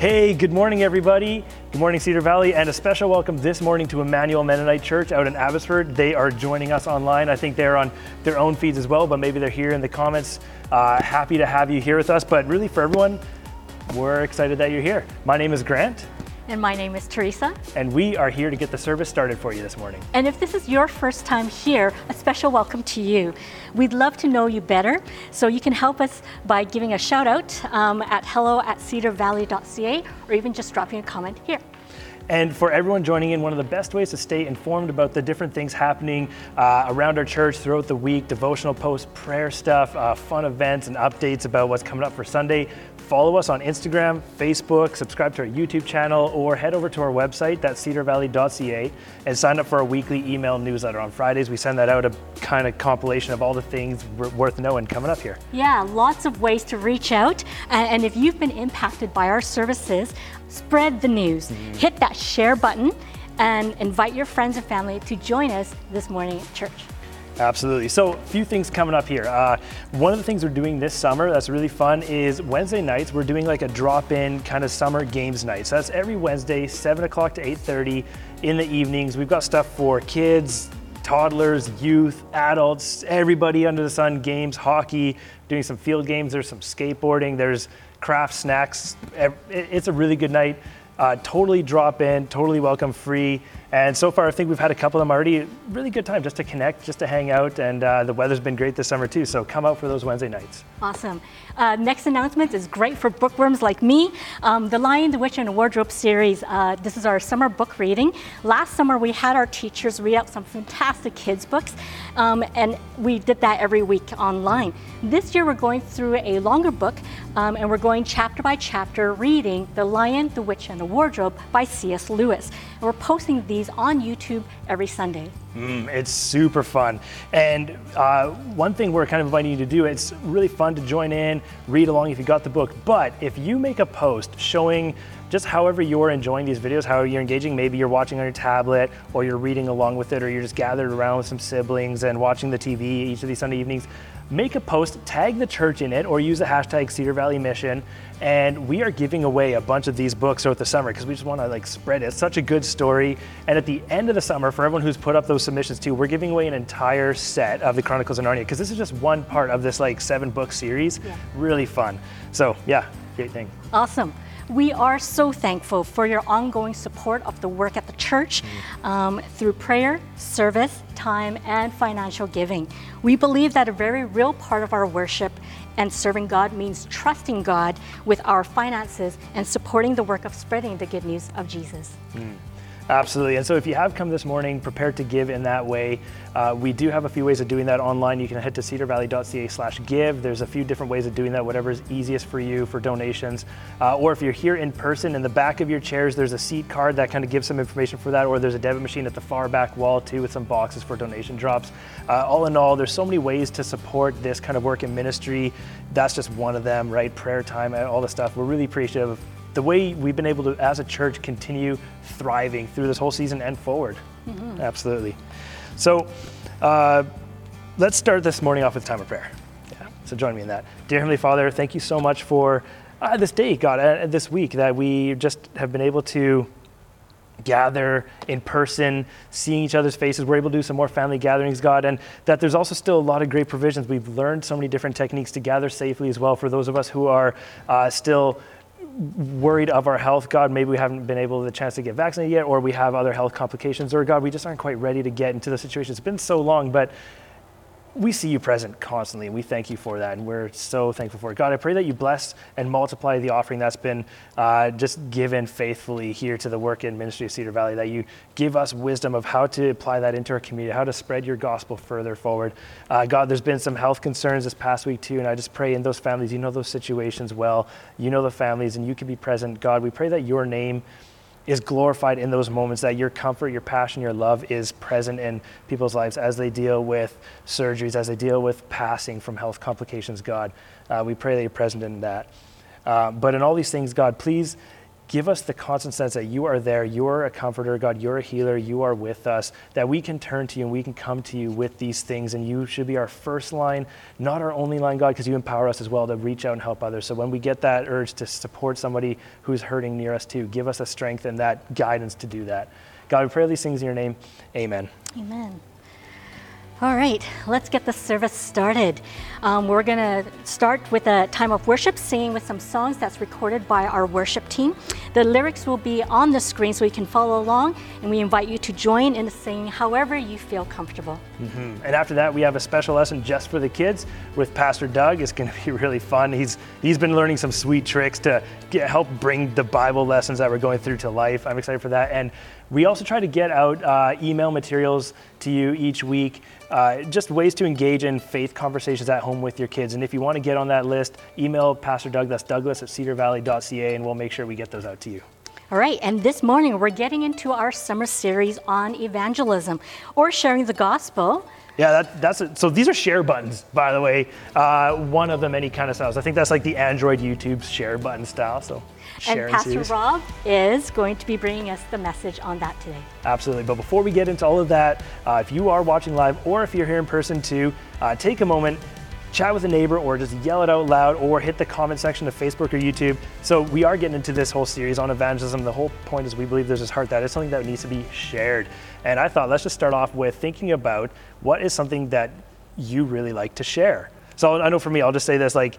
Hey, good morning, everybody. Good morning, Cedar Valley, and a special welcome this morning to Emmanuel Mennonite Church out in Abbotsford. They are joining us online. I think they're on their own feeds as well, but maybe they're here in the comments. Uh, happy to have you here with us, but really for everyone, we're excited that you're here. My name is Grant. And my name is Teresa. And we are here to get the service started for you this morning. And if this is your first time here, a special welcome to you. We'd love to know you better, so you can help us by giving a shout out um, at hello at cedarvalley.ca or even just dropping a comment here. And for everyone joining in, one of the best ways to stay informed about the different things happening uh, around our church throughout the week devotional posts, prayer stuff, uh, fun events, and updates about what's coming up for Sunday follow us on Instagram, Facebook, subscribe to our YouTube channel, or head over to our website, that's cedarvalley.ca, and sign up for our weekly email newsletter. On Fridays, we send that out a kind of compilation of all the things worth knowing coming up here. Yeah, lots of ways to reach out. And if you've been impacted by our services, spread the news. Mm. Hit that share button and invite your friends and family to join us this morning at church. Absolutely. So, a few things coming up here. Uh, one of the things we're doing this summer that's really fun is Wednesday nights. We're doing like a drop-in kind of summer games night. So that's every Wednesday, 7 o'clock to 8:30 in the evenings. We've got stuff for kids, toddlers, youth, adults, everybody under the sun. Games, hockey, doing some field games. There's some skateboarding. There's craft snacks. It's a really good night. Uh, totally drop in, totally welcome, free. And so far, I think we've had a couple of them already. Really good time just to connect, just to hang out, and uh, the weather's been great this summer too. So come out for those Wednesday nights. Awesome. Uh, next announcement is great for bookworms like me. Um, the Lion, the Witch, and the Wardrobe series. Uh, this is our summer book reading. Last summer, we had our teachers read out some fantastic kids' books, um, and we did that every week online. This year, we're going through a longer book, um, and we're going chapter by chapter reading The Lion, the Witch, and the Wardrobe by C.S. Lewis. And we're posting these on YouTube every Sunday. Mm, it's super fun. And uh, one thing we're kind of inviting you to do, it's really fun to join in, read along if you got the book. But if you make a post showing just however you're enjoying these videos, how you're engaging, maybe you're watching on your tablet or you're reading along with it or you're just gathered around with some siblings and watching the TV each of these Sunday evenings, make a post, tag the church in it, or use the hashtag Cedar Valley Mission. And we are giving away a bunch of these books throughout the summer because we just want to like spread it. It's such a good story. And at the end of the summer, for everyone who's put up those submissions too, we're giving away an entire set of the Chronicles of Narnia because this is just one part of this like seven book series. Yeah. Really fun. So yeah, great thing. Awesome. We are so thankful for your ongoing support of the work at the church um, through prayer, service, time, and financial giving. We believe that a very real part of our worship and serving God means trusting God with our finances and supporting the work of spreading the good news of Jesus. Mm. Absolutely. And so if you have come this morning prepared to give in that way, uh, we do have a few ways of doing that online. You can head to cedarvalley.ca slash give. There's a few different ways of doing that, whatever is easiest for you for donations. Uh, or if you're here in person, in the back of your chairs, there's a seat card that kind of gives some information for that. Or there's a debit machine at the far back wall too with some boxes for donation drops. Uh, all in all, there's so many ways to support this kind of work in ministry. That's just one of them, right? Prayer time, all the stuff. We're really appreciative the way we've been able to, as a church, continue thriving through this whole season and forward. Mm-hmm. Absolutely. So uh, let's start this morning off with time of prayer. Yeah. So join me in that. Dear Heavenly Father, thank you so much for uh, this day, God, uh, this week that we just have been able to gather in person, seeing each other's faces. We're able to do some more family gatherings, God, and that there's also still a lot of great provisions. We've learned so many different techniques to gather safely as well for those of us who are uh, still worried of our health, God, maybe we haven't been able the chance to get vaccinated yet, or we have other health complications, or God, we just aren't quite ready to get into the situation. It's been so long, but we see you present constantly, and we thank you for that, and we're so thankful for it. God, I pray that you bless and multiply the offering that's been uh, just given faithfully here to the work and ministry of Cedar Valley, that you give us wisdom of how to apply that into our community, how to spread your gospel further forward. Uh, God, there's been some health concerns this past week too, and I just pray in those families, you know those situations well, you know the families, and you can be present. God, we pray that your name is glorified in those moments, that your comfort, your passion, your love is present in people's lives as they deal with surgeries, as they deal with passing from health complications, God. Uh, we pray that you're present in that. Uh, but in all these things, God, please give us the constant sense that you are there, you are a comforter, God, you're a healer, you are with us, that we can turn to you and we can come to you with these things. And you should be our first line, not our only line, God, because you empower us as well to reach out and help others. So when we get that urge to support somebody who's hurting near us too, give us a strength and that guidance to do that. God, we pray these things in your name. Amen. Amen. All right, let's get the service started. Um, we're going to start with a time of worship, singing with some songs that's recorded by our worship team. The lyrics will be on the screen so you can follow along, and we invite you to join in the singing however you feel comfortable. Mm-hmm. And after that, we have a special lesson just for the kids with Pastor Doug. It's going to be really fun. He's he's been learning some sweet tricks to get, help bring the Bible lessons that we're going through to life. I'm excited for that. And we also try to get out uh, email materials to you each week, uh, just ways to engage in faith conversations at home with your kids. And if you want to get on that list, email Pastor Doug, that's Douglas at cedarvalley.ca, and we'll make sure we get those out to you. All right, and this morning we're getting into our summer series on evangelism or sharing the gospel. Yeah, that, that's it. So these are share buttons, by the way. Uh, one of the many kind of styles. I think that's like the Android YouTube share button style. So and Pastor series. Rob is going to be bringing us the message on that today. Absolutely. But before we get into all of that, uh, if you are watching live or if you're here in person too, uh, take a moment, chat with a neighbor or just yell it out loud or hit the comment section of Facebook or YouTube. So we are getting into this whole series on evangelism. The whole point is we believe there's this heart that is something that needs to be shared. And I thought let's just start off with thinking about what is something that you really like to share. So I know for me, I'll just say this like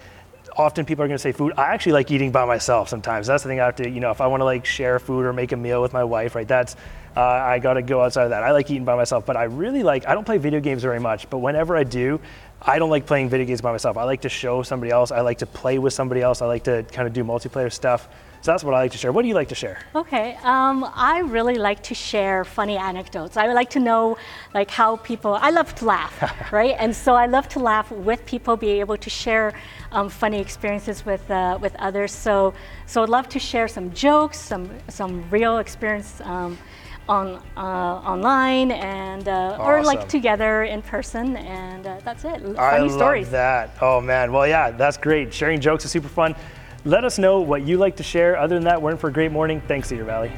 often people are going to say food. I actually like eating by myself sometimes. That's the thing I have to, you know, if I want to like share food or make a meal with my wife, right? That's, uh, I got to go outside of that. I like eating by myself, but I really like, I don't play video games very much, but whenever I do, I don't like playing video games by myself. I like to show somebody else. I like to play with somebody else. I like to kind of do multiplayer stuff. So that's what I like to share. What do you like to share? Okay, um, I really like to share funny anecdotes. I would like to know like how people. I love to laugh, right? And so I love to laugh with people, be able to share um, funny experiences with uh, with others. So so I'd love to share some jokes, some some real experience. Um, on uh, online and uh, awesome. or like together in person, and uh, that's it. Funny I stories. love that. Oh man, well yeah, that's great. Sharing jokes is super fun. Let us know what you like to share. Other than that, we're in for a great morning. Thanks, Cedar Valley.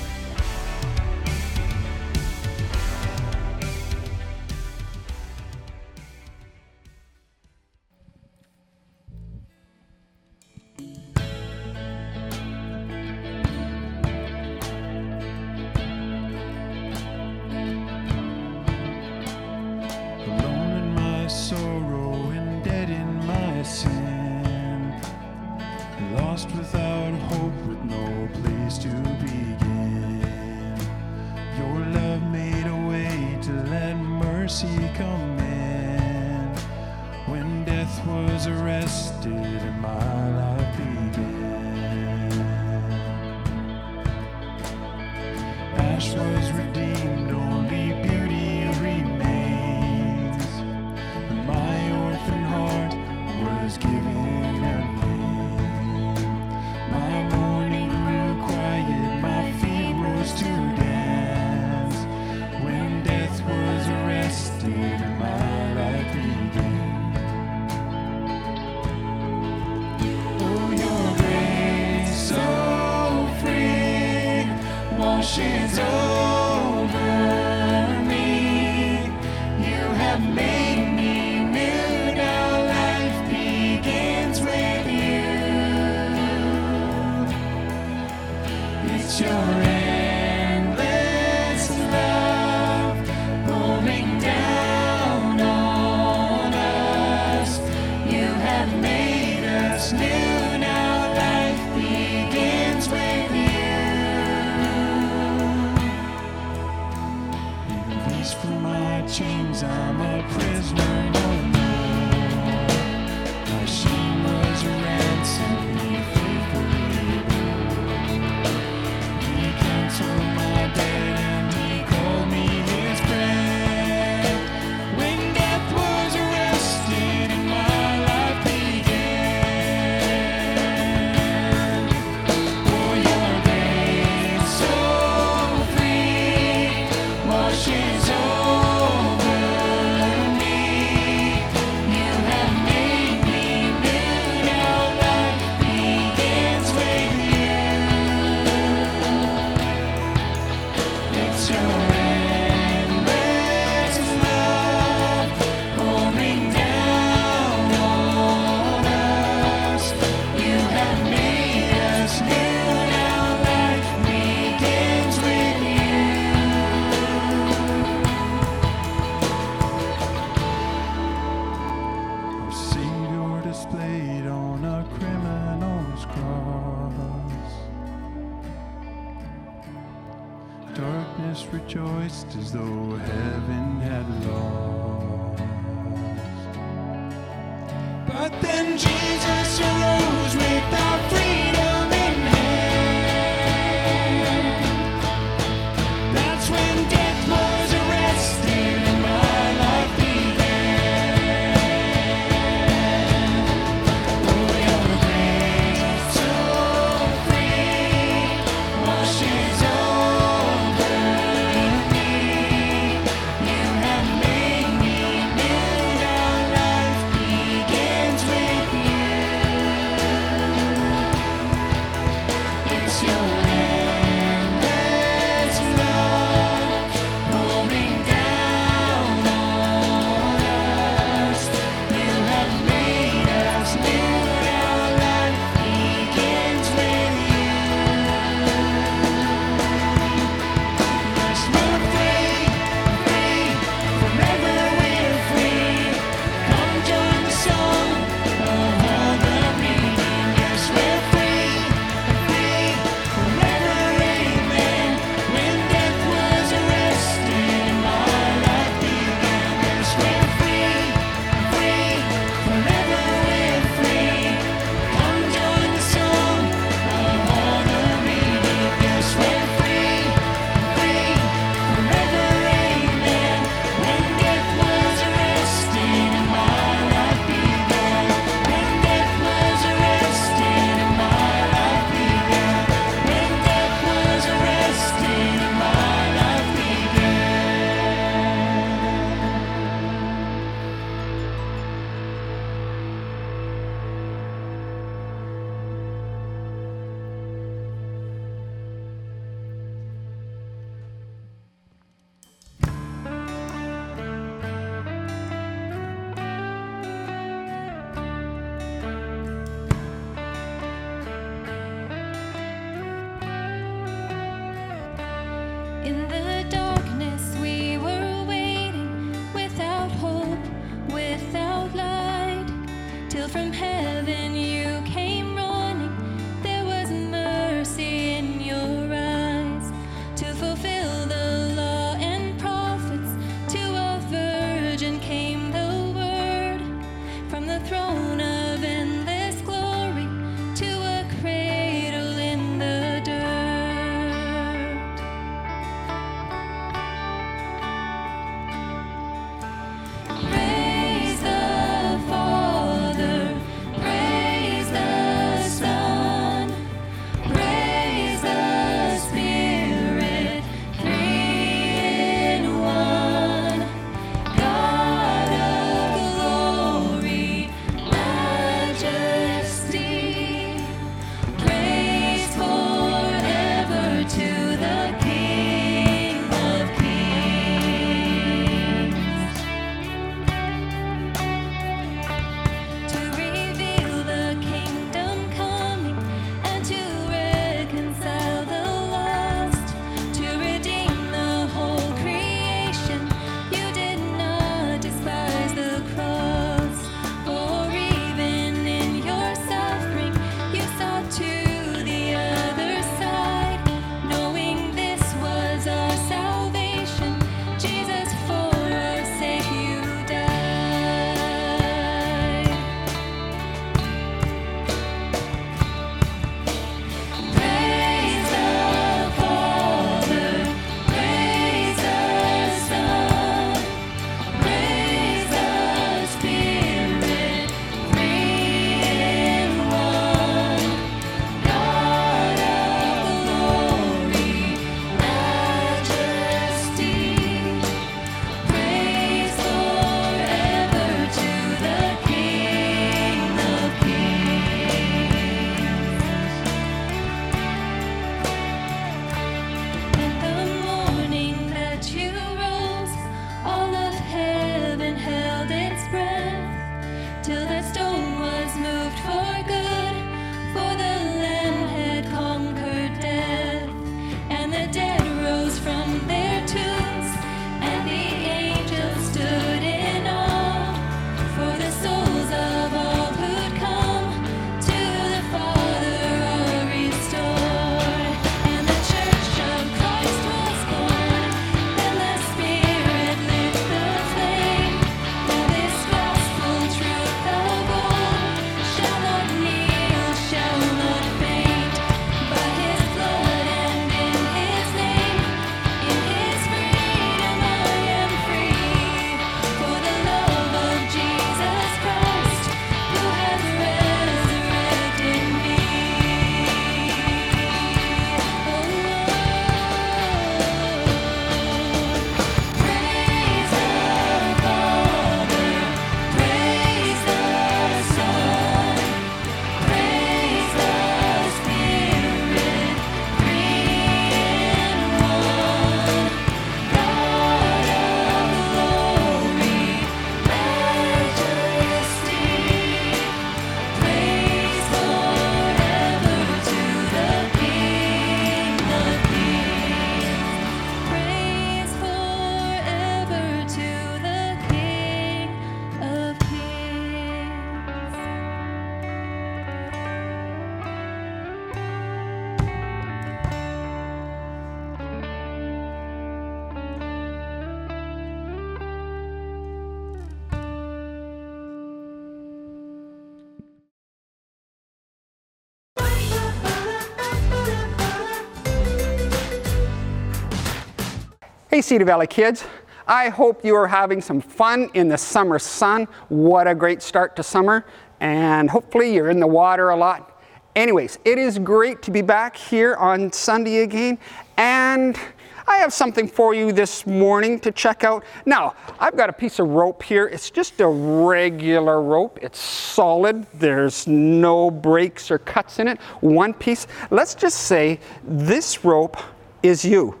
Cedar Valley kids. I hope you are having some fun in the summer sun. What a great start to summer. And hopefully you're in the water a lot. Anyways, it is great to be back here on Sunday again. And I have something for you this morning to check out. Now, I've got a piece of rope here. It's just a regular rope. It's solid. There's no breaks or cuts in it. One piece. Let's just say this rope is you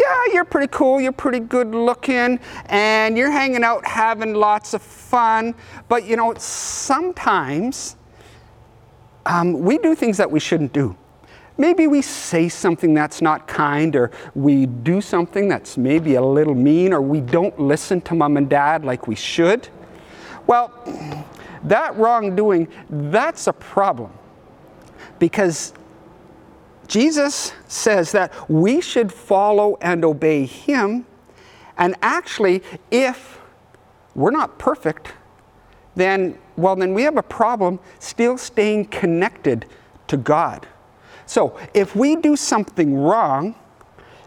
yeah, you're pretty cool, you're pretty good looking, and you're hanging out having lots of fun. But you know, sometimes um, we do things that we shouldn't do. Maybe we say something that's not kind, or we do something that's maybe a little mean, or we don't listen to mom and dad like we should. Well, that wrongdoing, that's a problem. Because Jesus says that we should follow and obey Him. And actually, if we're not perfect, then, well, then we have a problem still staying connected to God. So if we do something wrong,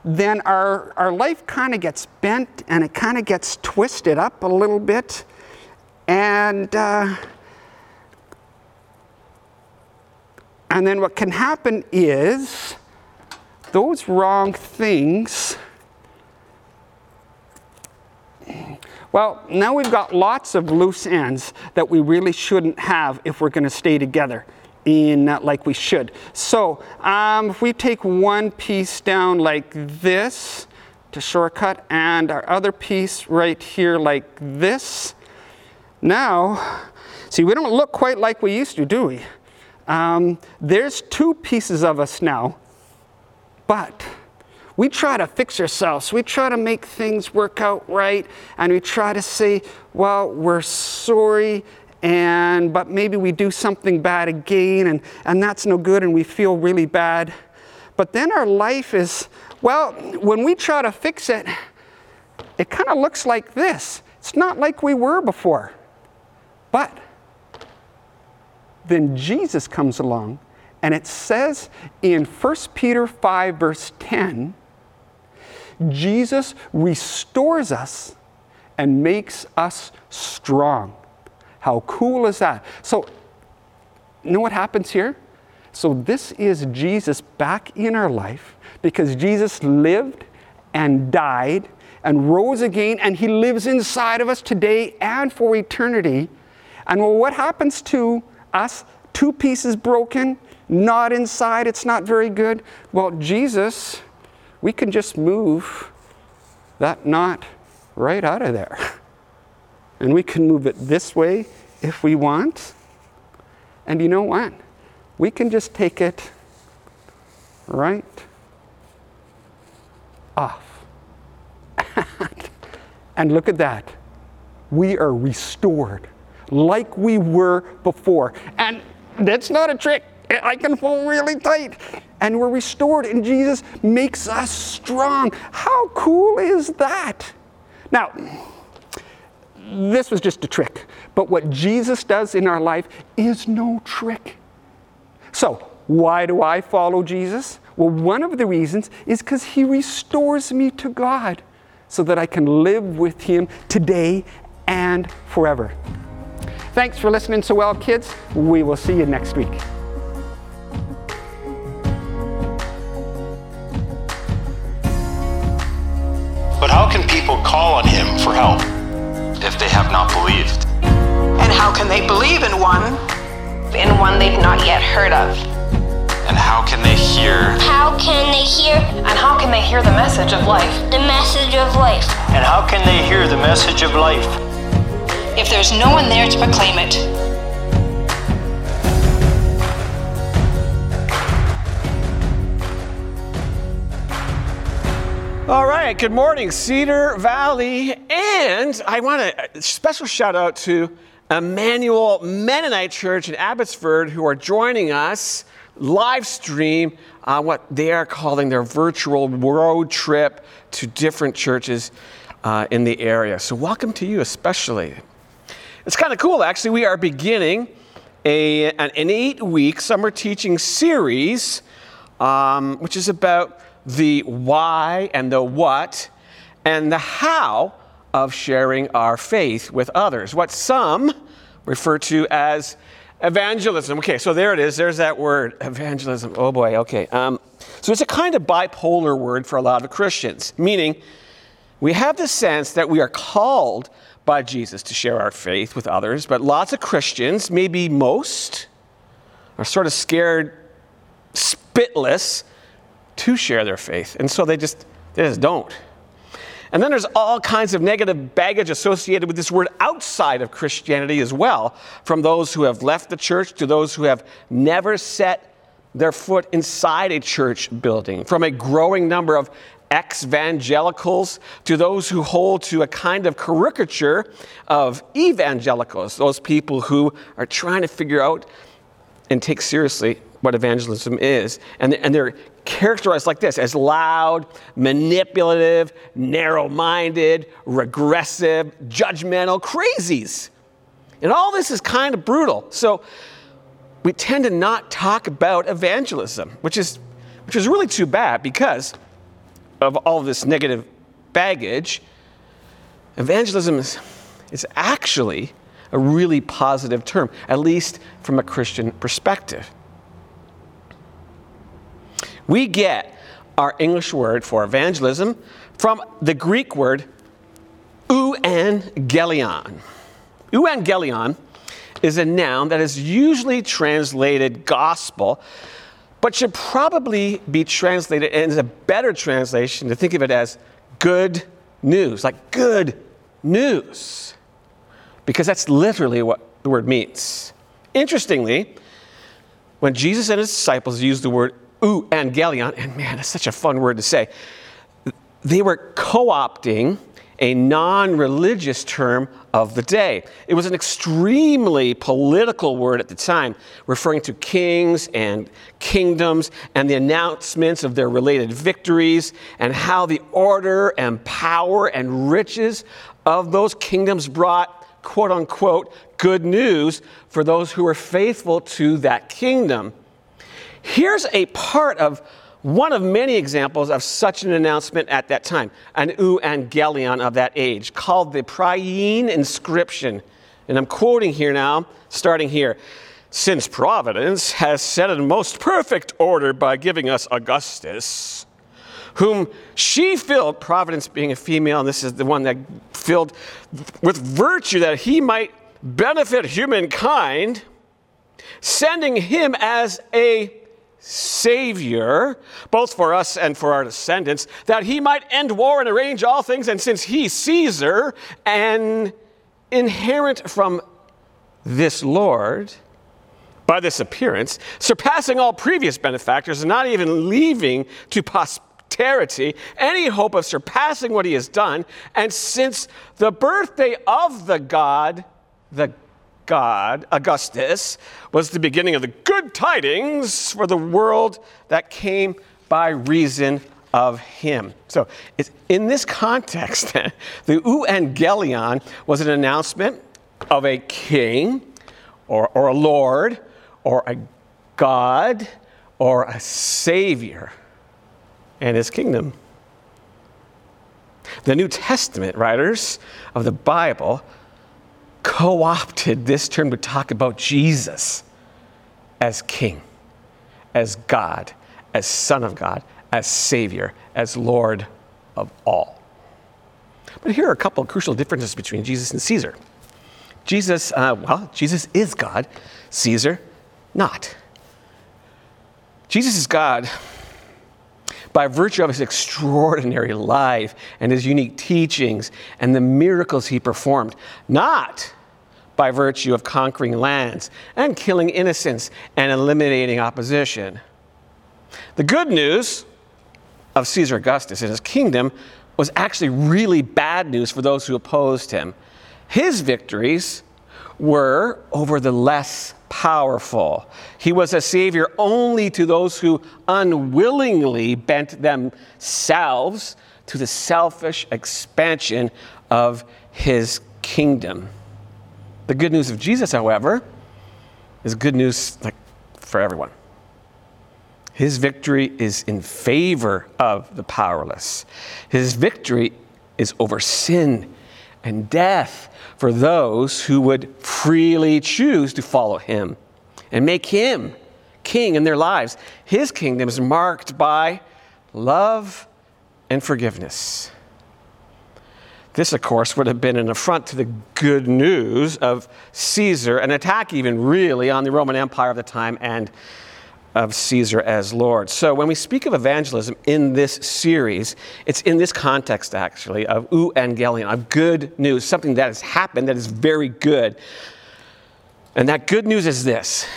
then our, our life kind of gets bent and it kind of gets twisted up a little bit. And uh, And then what can happen is those wrong things. Well, now we've got lots of loose ends that we really shouldn't have if we're going to stay together in uh, like we should. So um, if we take one piece down like this to shortcut and our other piece right here like this, now, see, we don't look quite like we used to, do we? Um, there's two pieces of us now, but we try to fix ourselves. We try to make things work out right, and we try to say, well, we're sorry, and but maybe we do something bad again, and, and that's no good, and we feel really bad. But then our life is, well, when we try to fix it, it kind of looks like this. It's not like we were before. But then Jesus comes along, and it says in 1 Peter 5, verse 10, Jesus restores us and makes us strong. How cool is that? So, you know what happens here? So, this is Jesus back in our life because Jesus lived and died and rose again, and he lives inside of us today and for eternity. And well, what happens to us, two pieces broken, not inside, it's not very good. Well, Jesus, we can just move that knot right out of there. And we can move it this way if we want. And you know what? We can just take it right off. and look at that. We are restored like we were before. And that's not a trick. I can pull really tight. And we're restored, and Jesus makes us strong. How cool is that? Now, this was just a trick, but what Jesus does in our life is no trick. So, why do I follow Jesus? Well, one of the reasons is because he restores me to God so that I can live with him today and forever. Thanks for listening so well, kids. We will see you next week. But how can people call on him for help if they have not believed? And how can they believe in one? In one they've not yet heard of. And how can they hear? How can they hear And how can they hear the message of life? the message of life? And how can they hear the message of life? If there's no one there to proclaim it. All right, good morning, Cedar Valley. And I want a special shout out to Emmanuel Mennonite Church in Abbotsford who are joining us live stream on what they are calling their virtual road trip to different churches uh, in the area. So, welcome to you, especially. It's kind of cool, actually. We are beginning a, an, an eight week summer teaching series, um, which is about the why and the what. and the how of sharing our faith with others, what some refer to as evangelism. Okay, so there it is. There's that word, evangelism. Oh boy, okay. Um, so it's a kind of bipolar word for a lot of Christians, meaning we have the sense that we are called by Jesus to share our faith with others, but lots of Christians, maybe most, are sort of scared spitless to share their faith. And so they just, they just don't. And then there's all kinds of negative baggage associated with this word outside of Christianity as well, from those who have left the church to those who have never set their foot inside a church building, from a growing number of evangelicals to those who hold to a kind of caricature of evangelicals, those people who are trying to figure out and take seriously what evangelism is. And, and they're characterized like this as loud, manipulative, narrow minded, regressive, judgmental crazies. And all this is kind of brutal. So we tend to not talk about evangelism, which is, which is really too bad because of all this negative baggage. Evangelism is, is actually a really positive term, at least from a Christian perspective. We get our English word for evangelism from the Greek word euangelion. Euangelion is a noun that is usually translated gospel, but should probably be translated, and is a better translation to think of it as good news, like good news, because that's literally what the word means. Interestingly, when Jesus and his disciples used the word euangelion, and man, it's such a fun word to say, they were co opting a non religious term of the day. It was an extremely political word at the time, referring to kings and kingdoms and the announcements of their related victories and how the order and power and riches of those kingdoms brought, quote unquote, good news for those who were faithful to that kingdom. Here's a part of one of many examples of such an announcement at that time, an euangelion of that age, called the Priene inscription. And I'm quoting here now, starting here. Since Providence has set in most perfect order by giving us Augustus, whom she filled, Providence being a female, and this is the one that filled with virtue that he might benefit humankind, sending him as a Savior, both for us and for our descendants, that he might end war and arrange all things, and since he, Caesar, and inherent from this Lord, by this appearance, surpassing all previous benefactors, and not even leaving to posterity any hope of surpassing what he has done, and since the birthday of the God, the God, Augustus, was the beginning of the good tidings for the world that came by reason of him. So, in this context, the euangelion was an announcement of a king or, or a lord or a God or a savior and his kingdom. The New Testament writers of the Bible co opted this term to talk about Jesus as King, as God, as Son of God, as Savior, as Lord of all. But here are a couple of crucial differences between Jesus and Caesar. Jesus, uh, well, Jesus is God, Caesar, not. Jesus is God by virtue of his extraordinary life and his unique teachings and the miracles he performed, not by virtue of conquering lands and killing innocents and eliminating opposition. The good news of Caesar Augustus and his kingdom was actually really bad news for those who opposed him. His victories were over the less powerful. He was a savior only to those who unwillingly bent themselves to the selfish expansion of his kingdom. The good news of Jesus, however, is good news like, for everyone. His victory is in favor of the powerless. His victory is over sin and death for those who would freely choose to follow him and make him king in their lives. His kingdom is marked by love and forgiveness. This, of course, would have been an affront to the good news of Caesar, an attack, even really, on the Roman Empire of the time and of Caesar as Lord. So, when we speak of evangelism in this series, it's in this context, actually, of euangelion, of good news, something that has happened that is very good. And that good news is this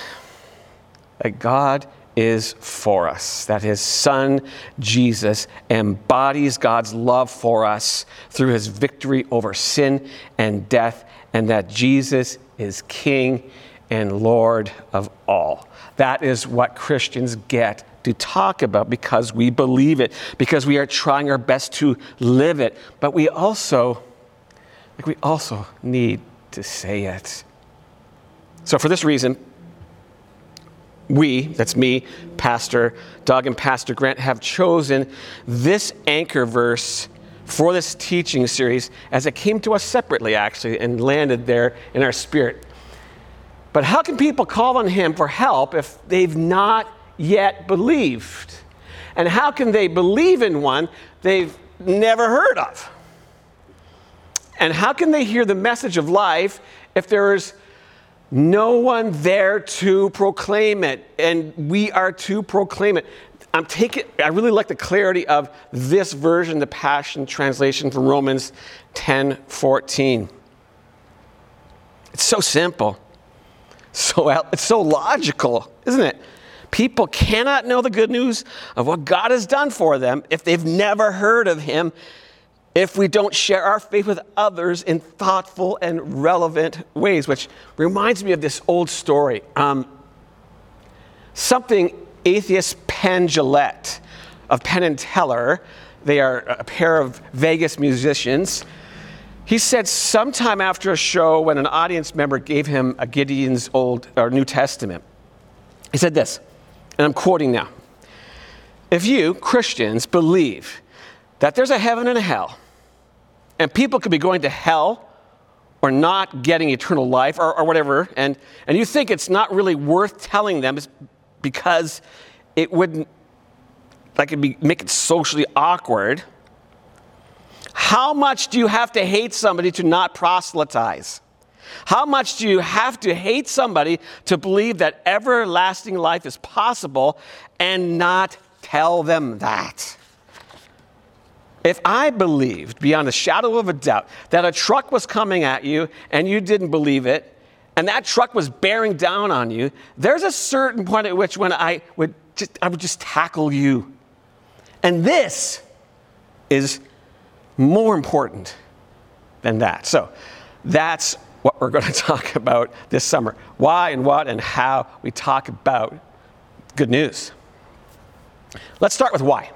that God is for us, that his son Jesus embodies God's love for us through his victory over sin and death, and that Jesus is King and Lord of all. That is what Christians get to talk about because we believe it, because we are trying our best to live it, but we also like we also need to say it. So for this reason, we, that's me, Pastor Doug and Pastor Grant, have chosen this anchor verse for this teaching series as it came to us separately, actually, and landed there in our spirit. But how can people call on Him for help if they've not yet believed? And how can they believe in one they've never heard of? And how can they hear the message of life if there's no one there to proclaim it, and we are to proclaim it. I'm taking, I really like the clarity of this version, the Passion Translation from Romans 10 14. It's so simple, so it's so logical, isn't it? People cannot know the good news of what God has done for them if they've never heard of Him if we don't share our faith with others in thoughtful and relevant ways, which reminds me of this old story. Um, something atheist Penn Jillette of Penn and Teller, they are a pair of Vegas musicians. He said sometime after a show when an audience member gave him a Gideon's Old or New Testament, he said this, and I'm quoting now. If you, Christians, believe that there's a heaven and a hell, and people could be going to hell or not getting eternal life or, or whatever, and, and you think it's not really worth telling them because it wouldn't, like, it'd be, make it socially awkward. How much do you have to hate somebody to not proselytize? How much do you have to hate somebody to believe that everlasting life is possible and not tell them that? If I believed beyond a shadow of a doubt that a truck was coming at you and you didn't believe it, and that truck was bearing down on you, there's a certain point at which when I would just, I would just tackle you. And this is more important than that. So that's what we're going to talk about this summer. Why and what and how we talk about good news. Let's start with why.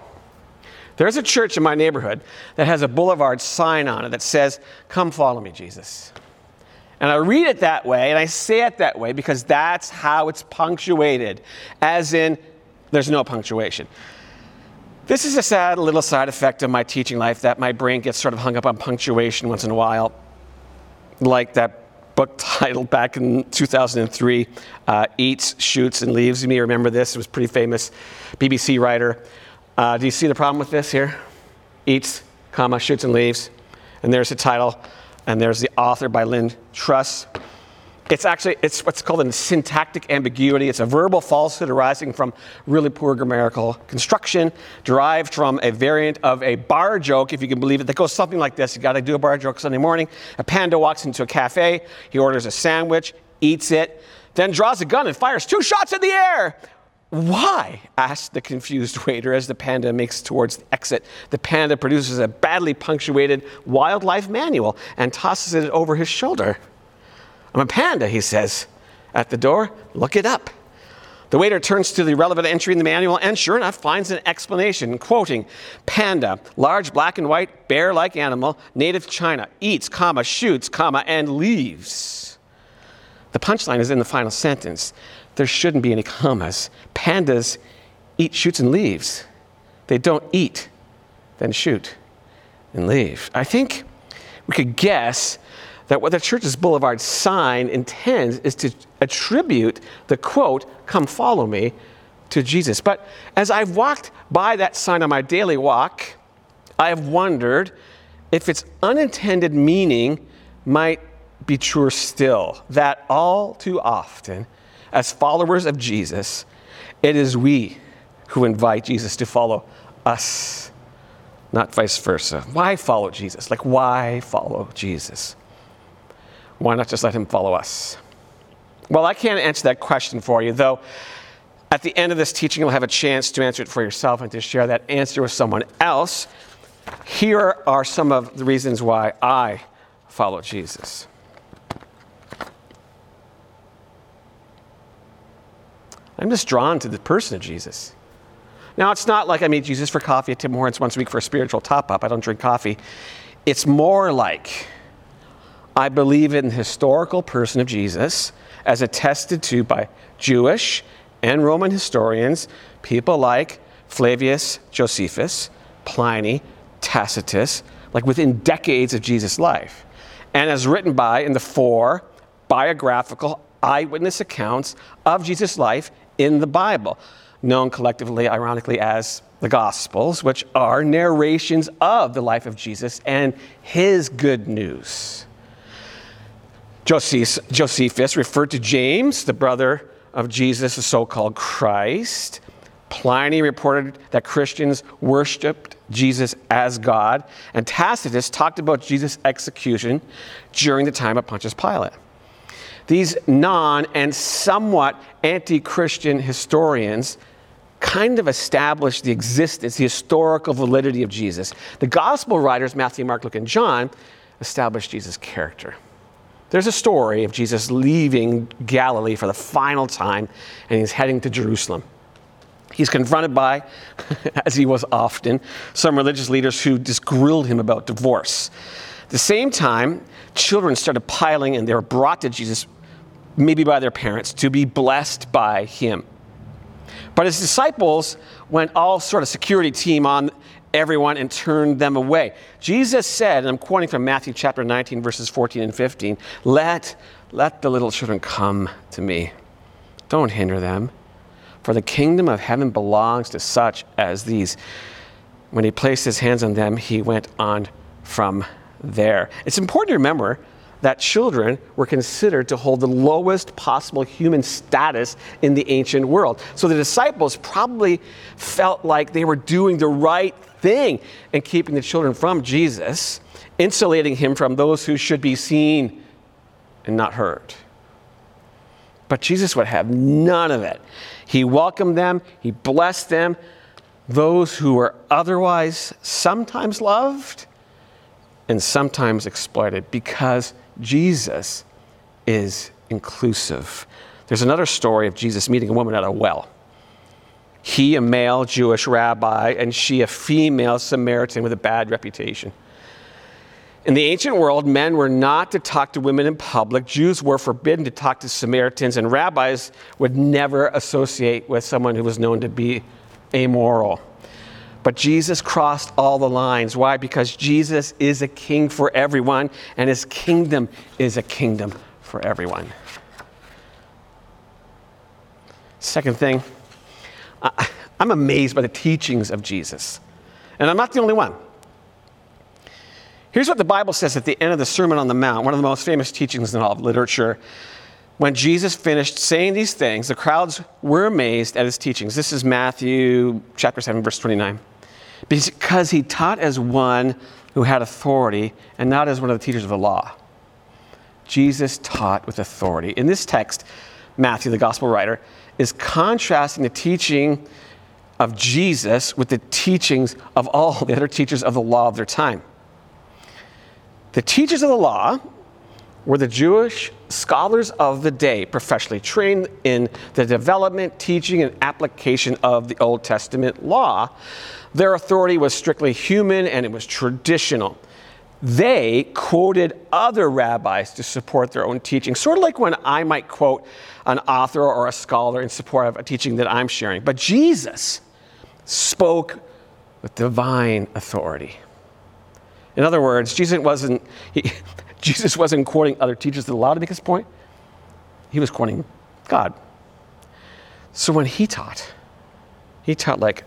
There's a church in my neighborhood that has a boulevard sign on it that says, Come follow me, Jesus. And I read it that way and I say it that way because that's how it's punctuated, as in, there's no punctuation. This is a sad little side effect of my teaching life that my brain gets sort of hung up on punctuation once in a while, like that book title back in 2003, uh, Eats, Shoots, and Leaves. You may remember this, it was pretty famous BBC writer. Uh, do you see the problem with this here? Eats, comma, shoots and leaves. And there's the title, and there's the author by Lynn Truss. It's actually it's what's called a syntactic ambiguity. It's a verbal falsehood arising from really poor grammatical construction, derived from a variant of a bar joke, if you can believe it, that goes something like this. You got to do a bar joke Sunday morning. A panda walks into a cafe. He orders a sandwich, eats it, then draws a gun and fires two shots in the air. Why? asked the confused waiter as the panda makes towards the exit. The panda produces a badly punctuated wildlife manual and tosses it over his shoulder. I'm a panda, he says. At the door, look it up. The waiter turns to the relevant entry in the manual and sure enough finds an explanation, quoting, Panda, large black and white bear-like animal, native China, eats, comma, shoots, comma, and leaves. The punchline is in the final sentence there shouldn't be any commas. Pandas eat shoots and leaves. They don't eat, then shoot, and leave. I think we could guess that what the church's boulevard sign intends is to attribute the quote, come follow me, to Jesus. But as I've walked by that sign on my daily walk, I have wondered if its unintended meaning might be truer still. That all too often, as followers of Jesus, it is we who invite Jesus to follow us, not vice versa. Why follow Jesus? Like, why follow Jesus? Why not just let him follow us? Well, I can't answer that question for you, though. At the end of this teaching, you'll have a chance to answer it for yourself and to share that answer with someone else. Here are some of the reasons why I follow Jesus. I'm just drawn to the person of Jesus. Now, it's not like I meet Jesus for coffee at Tim Hortons once a week for a spiritual top up. I don't drink coffee. It's more like I believe in the historical person of Jesus as attested to by Jewish and Roman historians, people like Flavius Josephus, Pliny, Tacitus, like within decades of Jesus' life. And as written by in the four biographical eyewitness accounts of Jesus' life in the Bible, known collectively, ironically, as the Gospels, which are narrations of the life of Jesus and his good news. Josephus referred to James, the brother of Jesus, the so called Christ. Pliny reported that Christians worshiped Jesus as God, and Tacitus talked about Jesus' execution during the time of Pontius Pilate. These non and somewhat anti Christian historians kind of established the existence, the historical validity of Jesus. The gospel writers, Matthew, Mark, Luke, and John, established Jesus' character. There's a story of Jesus leaving Galilee for the final time, and he's heading to Jerusalem. He's confronted by, as he was often, some religious leaders who just grilled him about divorce. At the same time, children started piling and they were brought to Jesus, maybe by their parents, to be blessed by him. But his disciples went all sort of security team on everyone and turned them away. Jesus said, and I'm quoting from Matthew chapter 19, verses 14 and 15, let, let the little children come to me. Don't hinder them, for the kingdom of heaven belongs to such as these. When he placed his hands on them, he went on from there. It's important to remember that children were considered to hold the lowest possible human status in the ancient world. So the disciples probably felt like they were doing the right thing in keeping the children from Jesus, insulating him from those who should be seen and not heard. But Jesus would have none of it. He welcomed them, he blessed them, those who were otherwise sometimes loved and sometimes exploited because Jesus is inclusive. There's another story of Jesus meeting a woman at a well. He, a male Jewish rabbi, and she, a female Samaritan with a bad reputation. In the ancient world, men were not to talk to women in public. Jews were forbidden to talk to Samaritans, and rabbis would never associate with someone who was known to be amoral. But Jesus crossed all the lines. Why? Because Jesus is a king for everyone, and his kingdom is a kingdom for everyone. Second thing, I'm amazed by the teachings of Jesus. And I'm not the only one. Here's what the Bible says at the end of the Sermon on the Mount, one of the most famous teachings in all of literature. When Jesus finished saying these things, the crowds were amazed at his teachings. This is Matthew chapter 7, verse 29. Because he taught as one who had authority and not as one of the teachers of the law. Jesus taught with authority. In this text, Matthew, the gospel writer, is contrasting the teaching of Jesus with the teachings of all the other teachers of the law of their time. The teachers of the law were the Jewish scholars of the day, professionally trained in the development, teaching, and application of the Old Testament law. Their authority was strictly human and it was traditional. They quoted other rabbis to support their own teaching, sort of like when I might quote an author or a scholar in support of a teaching that I'm sharing. But Jesus spoke with divine authority. In other words, Jesus wasn't, he, Jesus wasn't quoting other teachers that allowed to make his point. He was quoting God. So when he taught, he taught like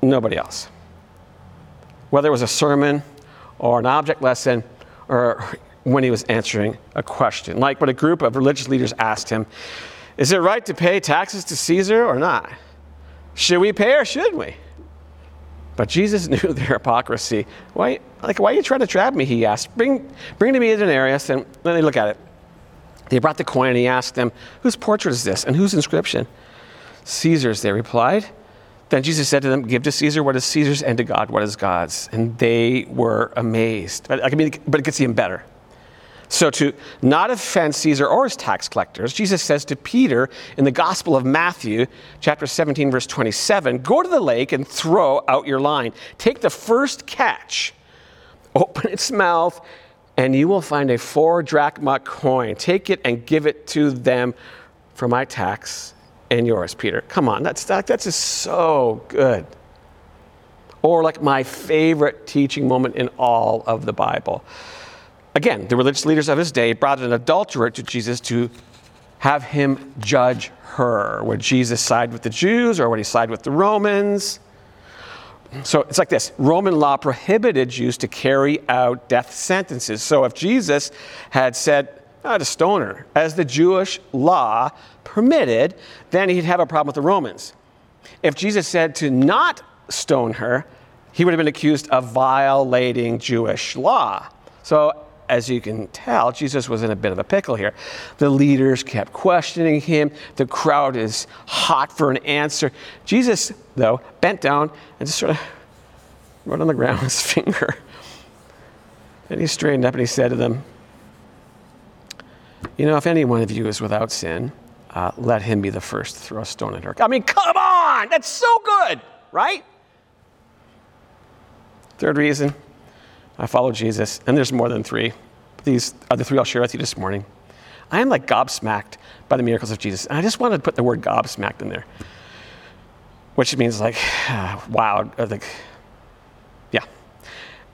nobody else. Whether it was a sermon or an object lesson or when he was answering a question. Like when a group of religious leaders asked him, Is it right to pay taxes to Caesar or not? Should we pay or shouldn't we? But Jesus knew their hypocrisy. Why, like, why are you trying to trap me? He asked. Bring, bring to me a denarius and let me look at it. They brought the coin and he asked them, Whose portrait is this and whose inscription? Caesar's, they replied. Then Jesus said to them, Give to Caesar what is Caesar's and to God what is God's. And they were amazed. But, I mean, but it gets even better. So, to not offend Caesar or his tax collectors, Jesus says to Peter in the Gospel of Matthew, chapter 17, verse 27, Go to the lake and throw out your line. Take the first catch, open its mouth, and you will find a four drachma coin. Take it and give it to them for my tax and yours, Peter. Come on, that's, that, that's just so good. Or like my favorite teaching moment in all of the Bible. Again, the religious leaders of his day brought an adulterer to Jesus to have him judge her. Would Jesus side with the Jews or would he side with the Romans? So it's like this Roman law prohibited Jews to carry out death sentences. So if Jesus had said, oh, to stone her, as the Jewish law permitted, then he'd have a problem with the Romans. If Jesus said to not stone her, he would have been accused of violating Jewish law. So as you can tell, Jesus was in a bit of a pickle here. The leaders kept questioning him. The crowd is hot for an answer. Jesus, though, bent down and just sort of wrote on the ground with his finger. And he straightened up and he said to them, You know, if any one of you is without sin, uh, let him be the first to throw a stone at her. I mean, come on! That's so good, right? Third reason I follow Jesus, and there's more than three. These are the three I'll share with you this morning. I am like gobsmacked by the miracles of Jesus. And I just wanted to put the word gobsmacked in there, which means like, uh, wow, like, yeah.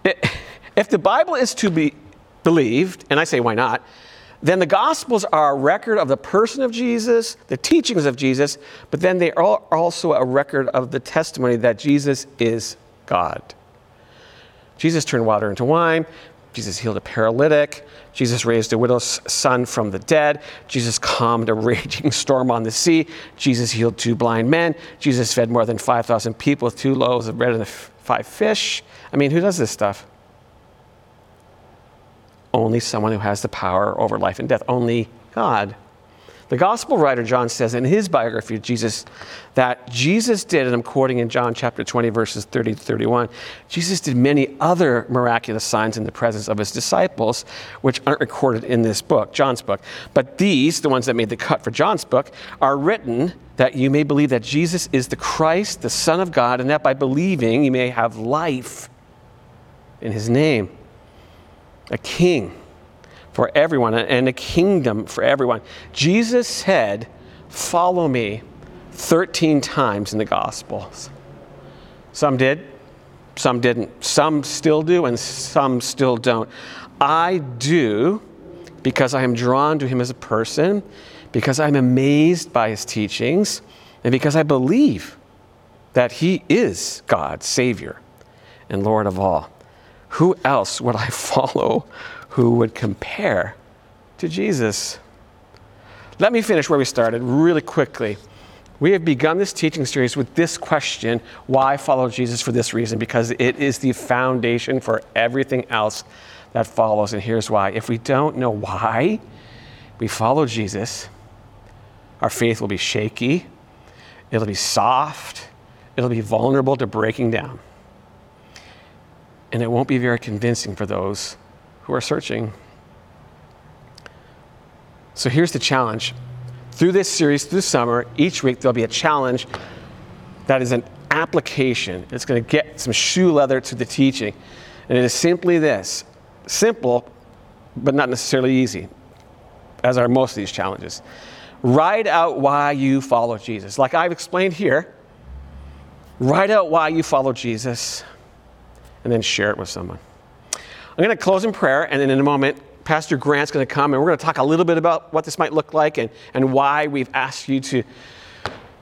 It, if the Bible is to be believed, and I say why not, then the Gospels are a record of the person of Jesus, the teachings of Jesus, but then they are also a record of the testimony that Jesus is God. Jesus turned water into wine. Jesus healed a paralytic. Jesus raised a widow's son from the dead. Jesus calmed a raging storm on the sea. Jesus healed two blind men. Jesus fed more than 5,000 people with two loaves of bread and five fish. I mean, who does this stuff? Only someone who has the power over life and death. Only God. The gospel writer John says in his biography of Jesus that Jesus did, and I'm quoting in John chapter 20, verses 30 to 31, Jesus did many other miraculous signs in the presence of his disciples, which aren't recorded in this book, John's book. But these, the ones that made the cut for John's book, are written that you may believe that Jesus is the Christ, the Son of God, and that by believing you may have life in his name. A king for everyone and a kingdom for everyone. Jesus said, Follow me 13 times in the Gospels. Some did, some didn't. Some still do, and some still don't. I do because I am drawn to him as a person, because I'm amazed by his teachings, and because I believe that he is God, Savior, and Lord of all. Who else would I follow who would compare to Jesus. Let me finish where we started really quickly. We have begun this teaching series with this question why follow Jesus for this reason? Because it is the foundation for everything else that follows. And here's why. If we don't know why we follow Jesus, our faith will be shaky, it'll be soft, it'll be vulnerable to breaking down. And it won't be very convincing for those who are searching. So here's the challenge. Through this series, through summer, each week there'll be a challenge that is an application. It's going to get some shoe leather to the teaching. And it is simply this simple, but not necessarily easy, as are most of these challenges. Write out why you follow Jesus. Like I've explained here, write out why you follow Jesus and then share it with someone. I'm going to close in prayer, and then in a moment, Pastor Grant's going to come, and we're going to talk a little bit about what this might look like and, and why we've asked you to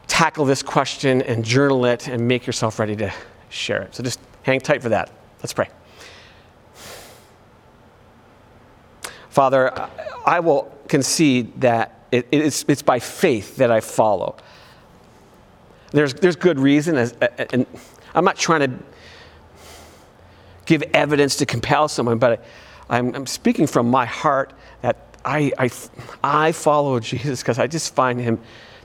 tackle this question and journal it and make yourself ready to share it. So just hang tight for that. Let's pray. Father, I- will concede that it, it's, it's by faith that I follow. There's, there's good reason, as, and I'm not trying to give evidence to compel someone, but I, I'm, I'm speaking from my heart that I, I, I follow Jesus because I just find him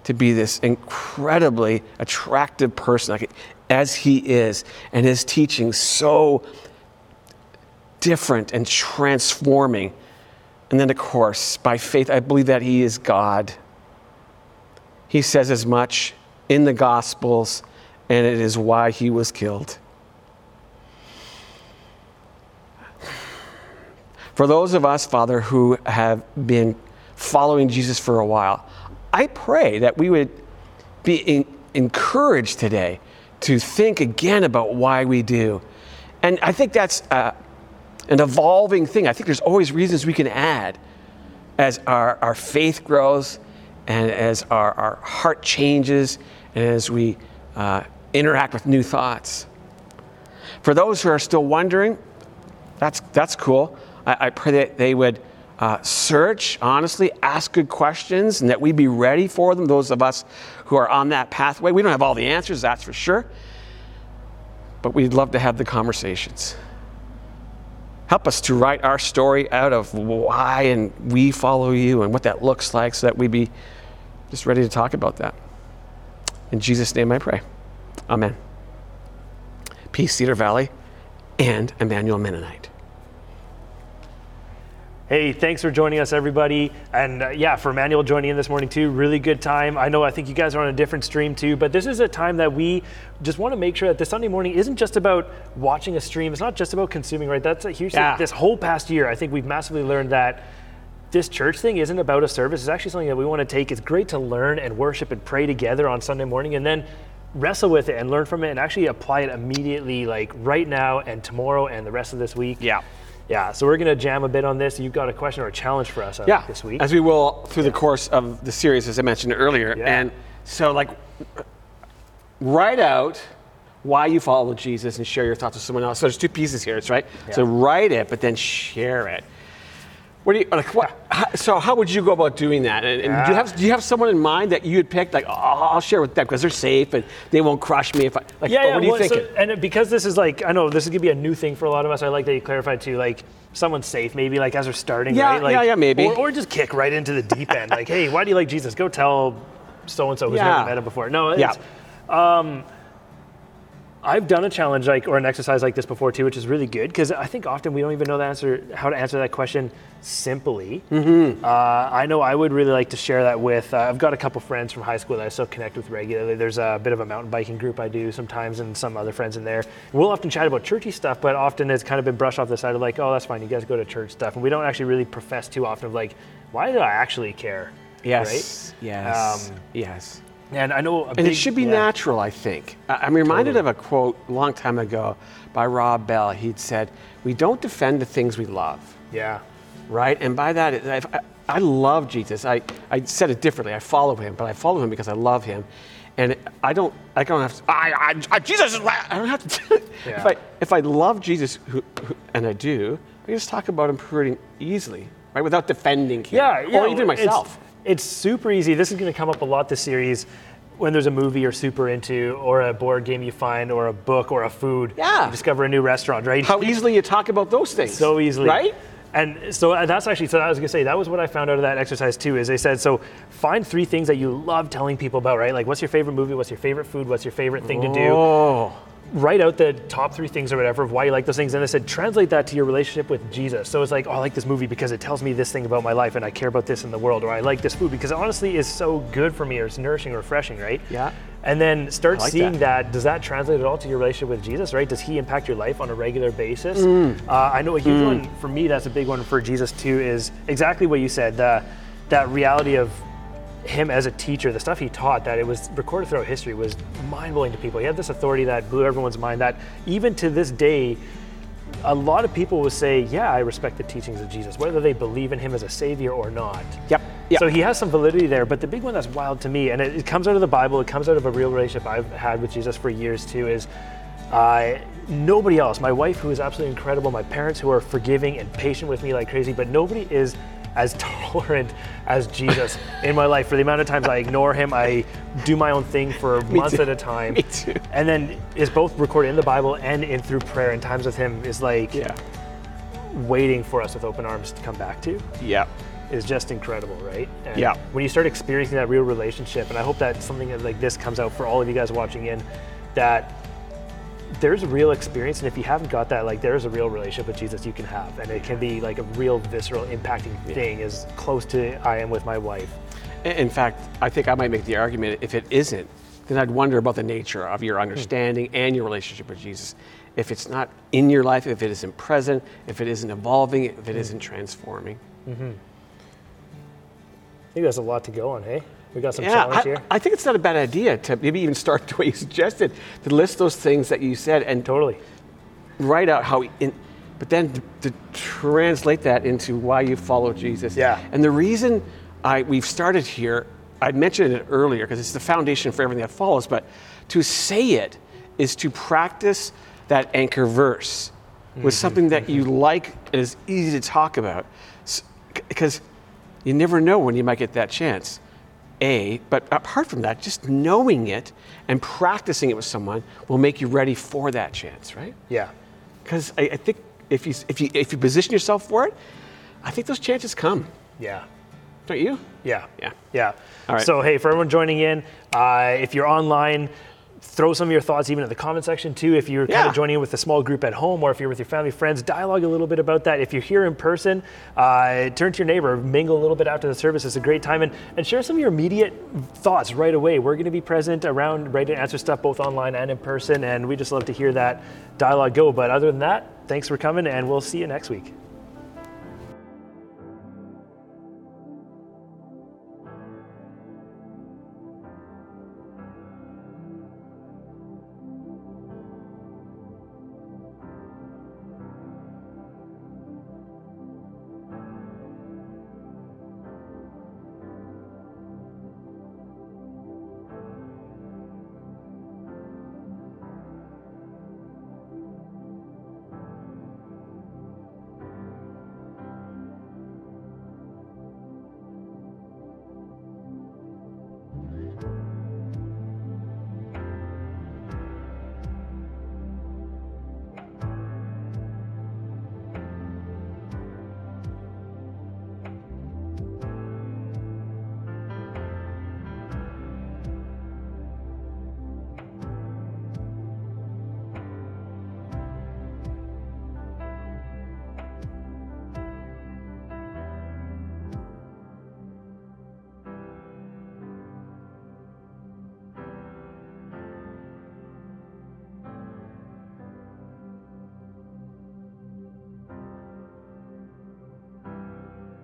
to be this incredibly attractive person, like, as he is, and his teaching so different and transforming. And then, of course, by faith, I believe that he is God. He says as much in the Gospels, and it is why he was killed. For those of us, Father, who have been following Jesus for a while, I pray that we would be in, encouraged today to think again about why we do. And I think that's uh, an evolving thing. I think there's always reasons we can add as our, our faith grows and as our, our heart changes and as we uh, interact with new thoughts. For those who are still wondering, that's, that's cool. I, I pray that they would uh, search honestly, ask good questions, and that we be ready for them, those of us who are on that pathway. We don't have all the answers, that's for sure, but we'd love to have the conversations. Help us to write our story out of why and we follow you and what that looks like so that we be just ready to talk about that. In Jesus' name I pray. Amen. Peace, Cedar Valley and Emmanuel Mennonite. Hey, thanks for joining us, everybody. And uh, yeah, for Emmanuel joining in this morning too, really good time. I know I think you guys are on a different stream too, but this is a time that we just want to make sure that the Sunday morning isn't just about watching a stream. It's not just about consuming, right? That's a huge Yeah. thing. This whole past year, I think we've massively learned that this church thing isn't about a service. It's actually something that we want to take. It's great to learn and worship and pray together on Sunday morning and then wrestle with it and learn from it and actually apply it immediately, like right now and tomorrow and the rest of this week. Yeah. Yeah, so we're going to jam a bit on this. You've got a question or a challenge for us I yeah, think, this week. as we will through the course of the series, as I mentioned earlier. Yeah. And so, like, write out why you follow Jesus and share your thoughts with someone else. So there's two pieces here, it's right. So write it, but then share it. What do you like? What? How, so how would you go about doing that? And, and do you have do you have someone in mind that you had picked? Like, oh, I'll share with them because they're safe and they won't crush me if I. Like, yeah, yeah. what are you well, so- and because this is like, I know this is going to be a new thing for a lot of us. I like that you clarified too, like someone's safe, maybe like as they're starting, Yeah, right? Like, yeah, yeah, maybe. Or, or just kick right into the deep end. Like, hey, why do you like Jesus? Go tell so and so who's Yeah. never met him before. No, it's, Yeah. I've done a challenge like or an exercise like this before too, which is really good because I think often we don't even know the answer, how to answer that question simply. Mm-hmm. Uh, I know I would really like to share that with. Uh, I've got a couple friends from high school that I still connect with regularly. There's a bit of a mountain biking group I do sometimes, and some other friends in there. We'll often chat about churchy stuff, but often it's kind of been brushed off the side of like, oh, that's fine, you guys go to church stuff, and we don't actually really profess too often of like, why do I actually care? yes, yes, Um, yes. And I know, a And big, it should be yeah. natural, I think. I'm reminded of a quote a long time ago by Rob Bell. He'd said, We don't defend the things we love, Yeah. right? And by that, I, I love Jesus. I, I said it differently. I follow him, but I follow him because I love him. And I don't, I don't have to, I, I, I Jesus is, la-" I don't have to, if, Yeah. I, if I love Jesus, who, who, and I do, I can just talk about him pretty easily, right? Without defending him. Yeah, yeah. Or even myself. It's, super easy. This is going to come up a lot this series when there's a movie you're super into, or a board game you find, or a book, or a food. Yeah. You discover a new restaurant, right? How easily you talk about those things. so easily. Right? And so uh, that's actually, so I was gonna say, that was what I found out of that exercise too, is they said, so find three things that you love telling people about, right? Like what's your favorite movie? What's your favorite food? What's your favorite thing to do? Oh. Write out the top three things or whatever of why you like those things. And I said, translate that to your relationship with Jesus. So it's like, oh, I like this movie because it tells me this thing about my life and I care about this in the world. Or I like this food because it honestly is so good for me or it's nourishing, refreshing, right? Yeah. And then start like seeing that. that. Does that translate at all to your relationship with Jesus, right? Does he impact your life on a regular basis? Mm. Uh, I know a huge one for me, that's a big one for Jesus too, is exactly what you said. The, that reality of him as a teacher, the stuff he taught that it was recorded throughout history was mind blowing to people. He had this authority that blew everyone's mind that even to this day, a lot of people will say, yeah, I respect the teachings of Jesus, whether they believe in him as a savior or not. Yep, yep. So he has some validity there, but the big one that's wild to me, and it, it comes out of the Bible, it comes out of a real relationship I've had with Jesus for years too, is uh, nobody else, my wife who is absolutely incredible, my parents who are forgiving and patient with me like crazy, but nobody is as tolerant as Jesus in my life. For the amount of times I ignore him, I do my own thing for months too. at a time. Me too. And then is both recorded in the Bible and in through prayer and times with him is like Yeah. waiting for us with open arms to come back to Yeah. is just incredible, right? And Yeah. When you start experiencing that real relationship, and I hope that something like this comes out for all of you guys watching in, that there's a real experience, and if you haven't got that, like there's a real relationship with Jesus you can have, and it can be like a real visceral, impacting thing, as close to I am with my wife. In- fact, I think I might make the argument if it isn't, then I'd wonder about the nature of your understanding hmm. and your relationship with Jesus. If it's not in your life, if it isn't present, if it isn't evolving, if it hmm. isn't transforming. Mm-hmm. I think that's a lot to go on. Hey, we got some Yeah, challenge I, here. I think it's not a bad idea to maybe even start the way you suggested, to list those things that you said and totally. write out how, in, but then to, to translate that into why you follow Jesus. Yeah. And the reason I we've started here, I mentioned it earlier because it's the foundation for everything that follows. But to say it is to practice that anchor verse with mm-hmm. something that you mm-hmm. like and is easy to talk about, because you never know when you might get that chance. A, but apart from that, just knowing it and practicing it with someone will make you ready for that chance, right? Yeah. Because I, I think if you, if, you, if you position yourself for it, I think those chances come. Yeah. Don't you? Yeah. Yeah. Yeah. All right. So, hey, for everyone joining in, uh, if you're online, throw some of your thoughts even in the comment section too. If you're kind Yeah. of joining in with a small group at home or if you're with your family, friends, dialogue a little bit about that. If you're here in person, uh, turn to your neighbor, mingle a little bit after the service. It's a great time and, and share some of your immediate thoughts right away. We're going to be present around, ready to answer stuff both online and in person. And we just love to hear that dialogue go. But other than that, thanks for coming and we'll see you next week.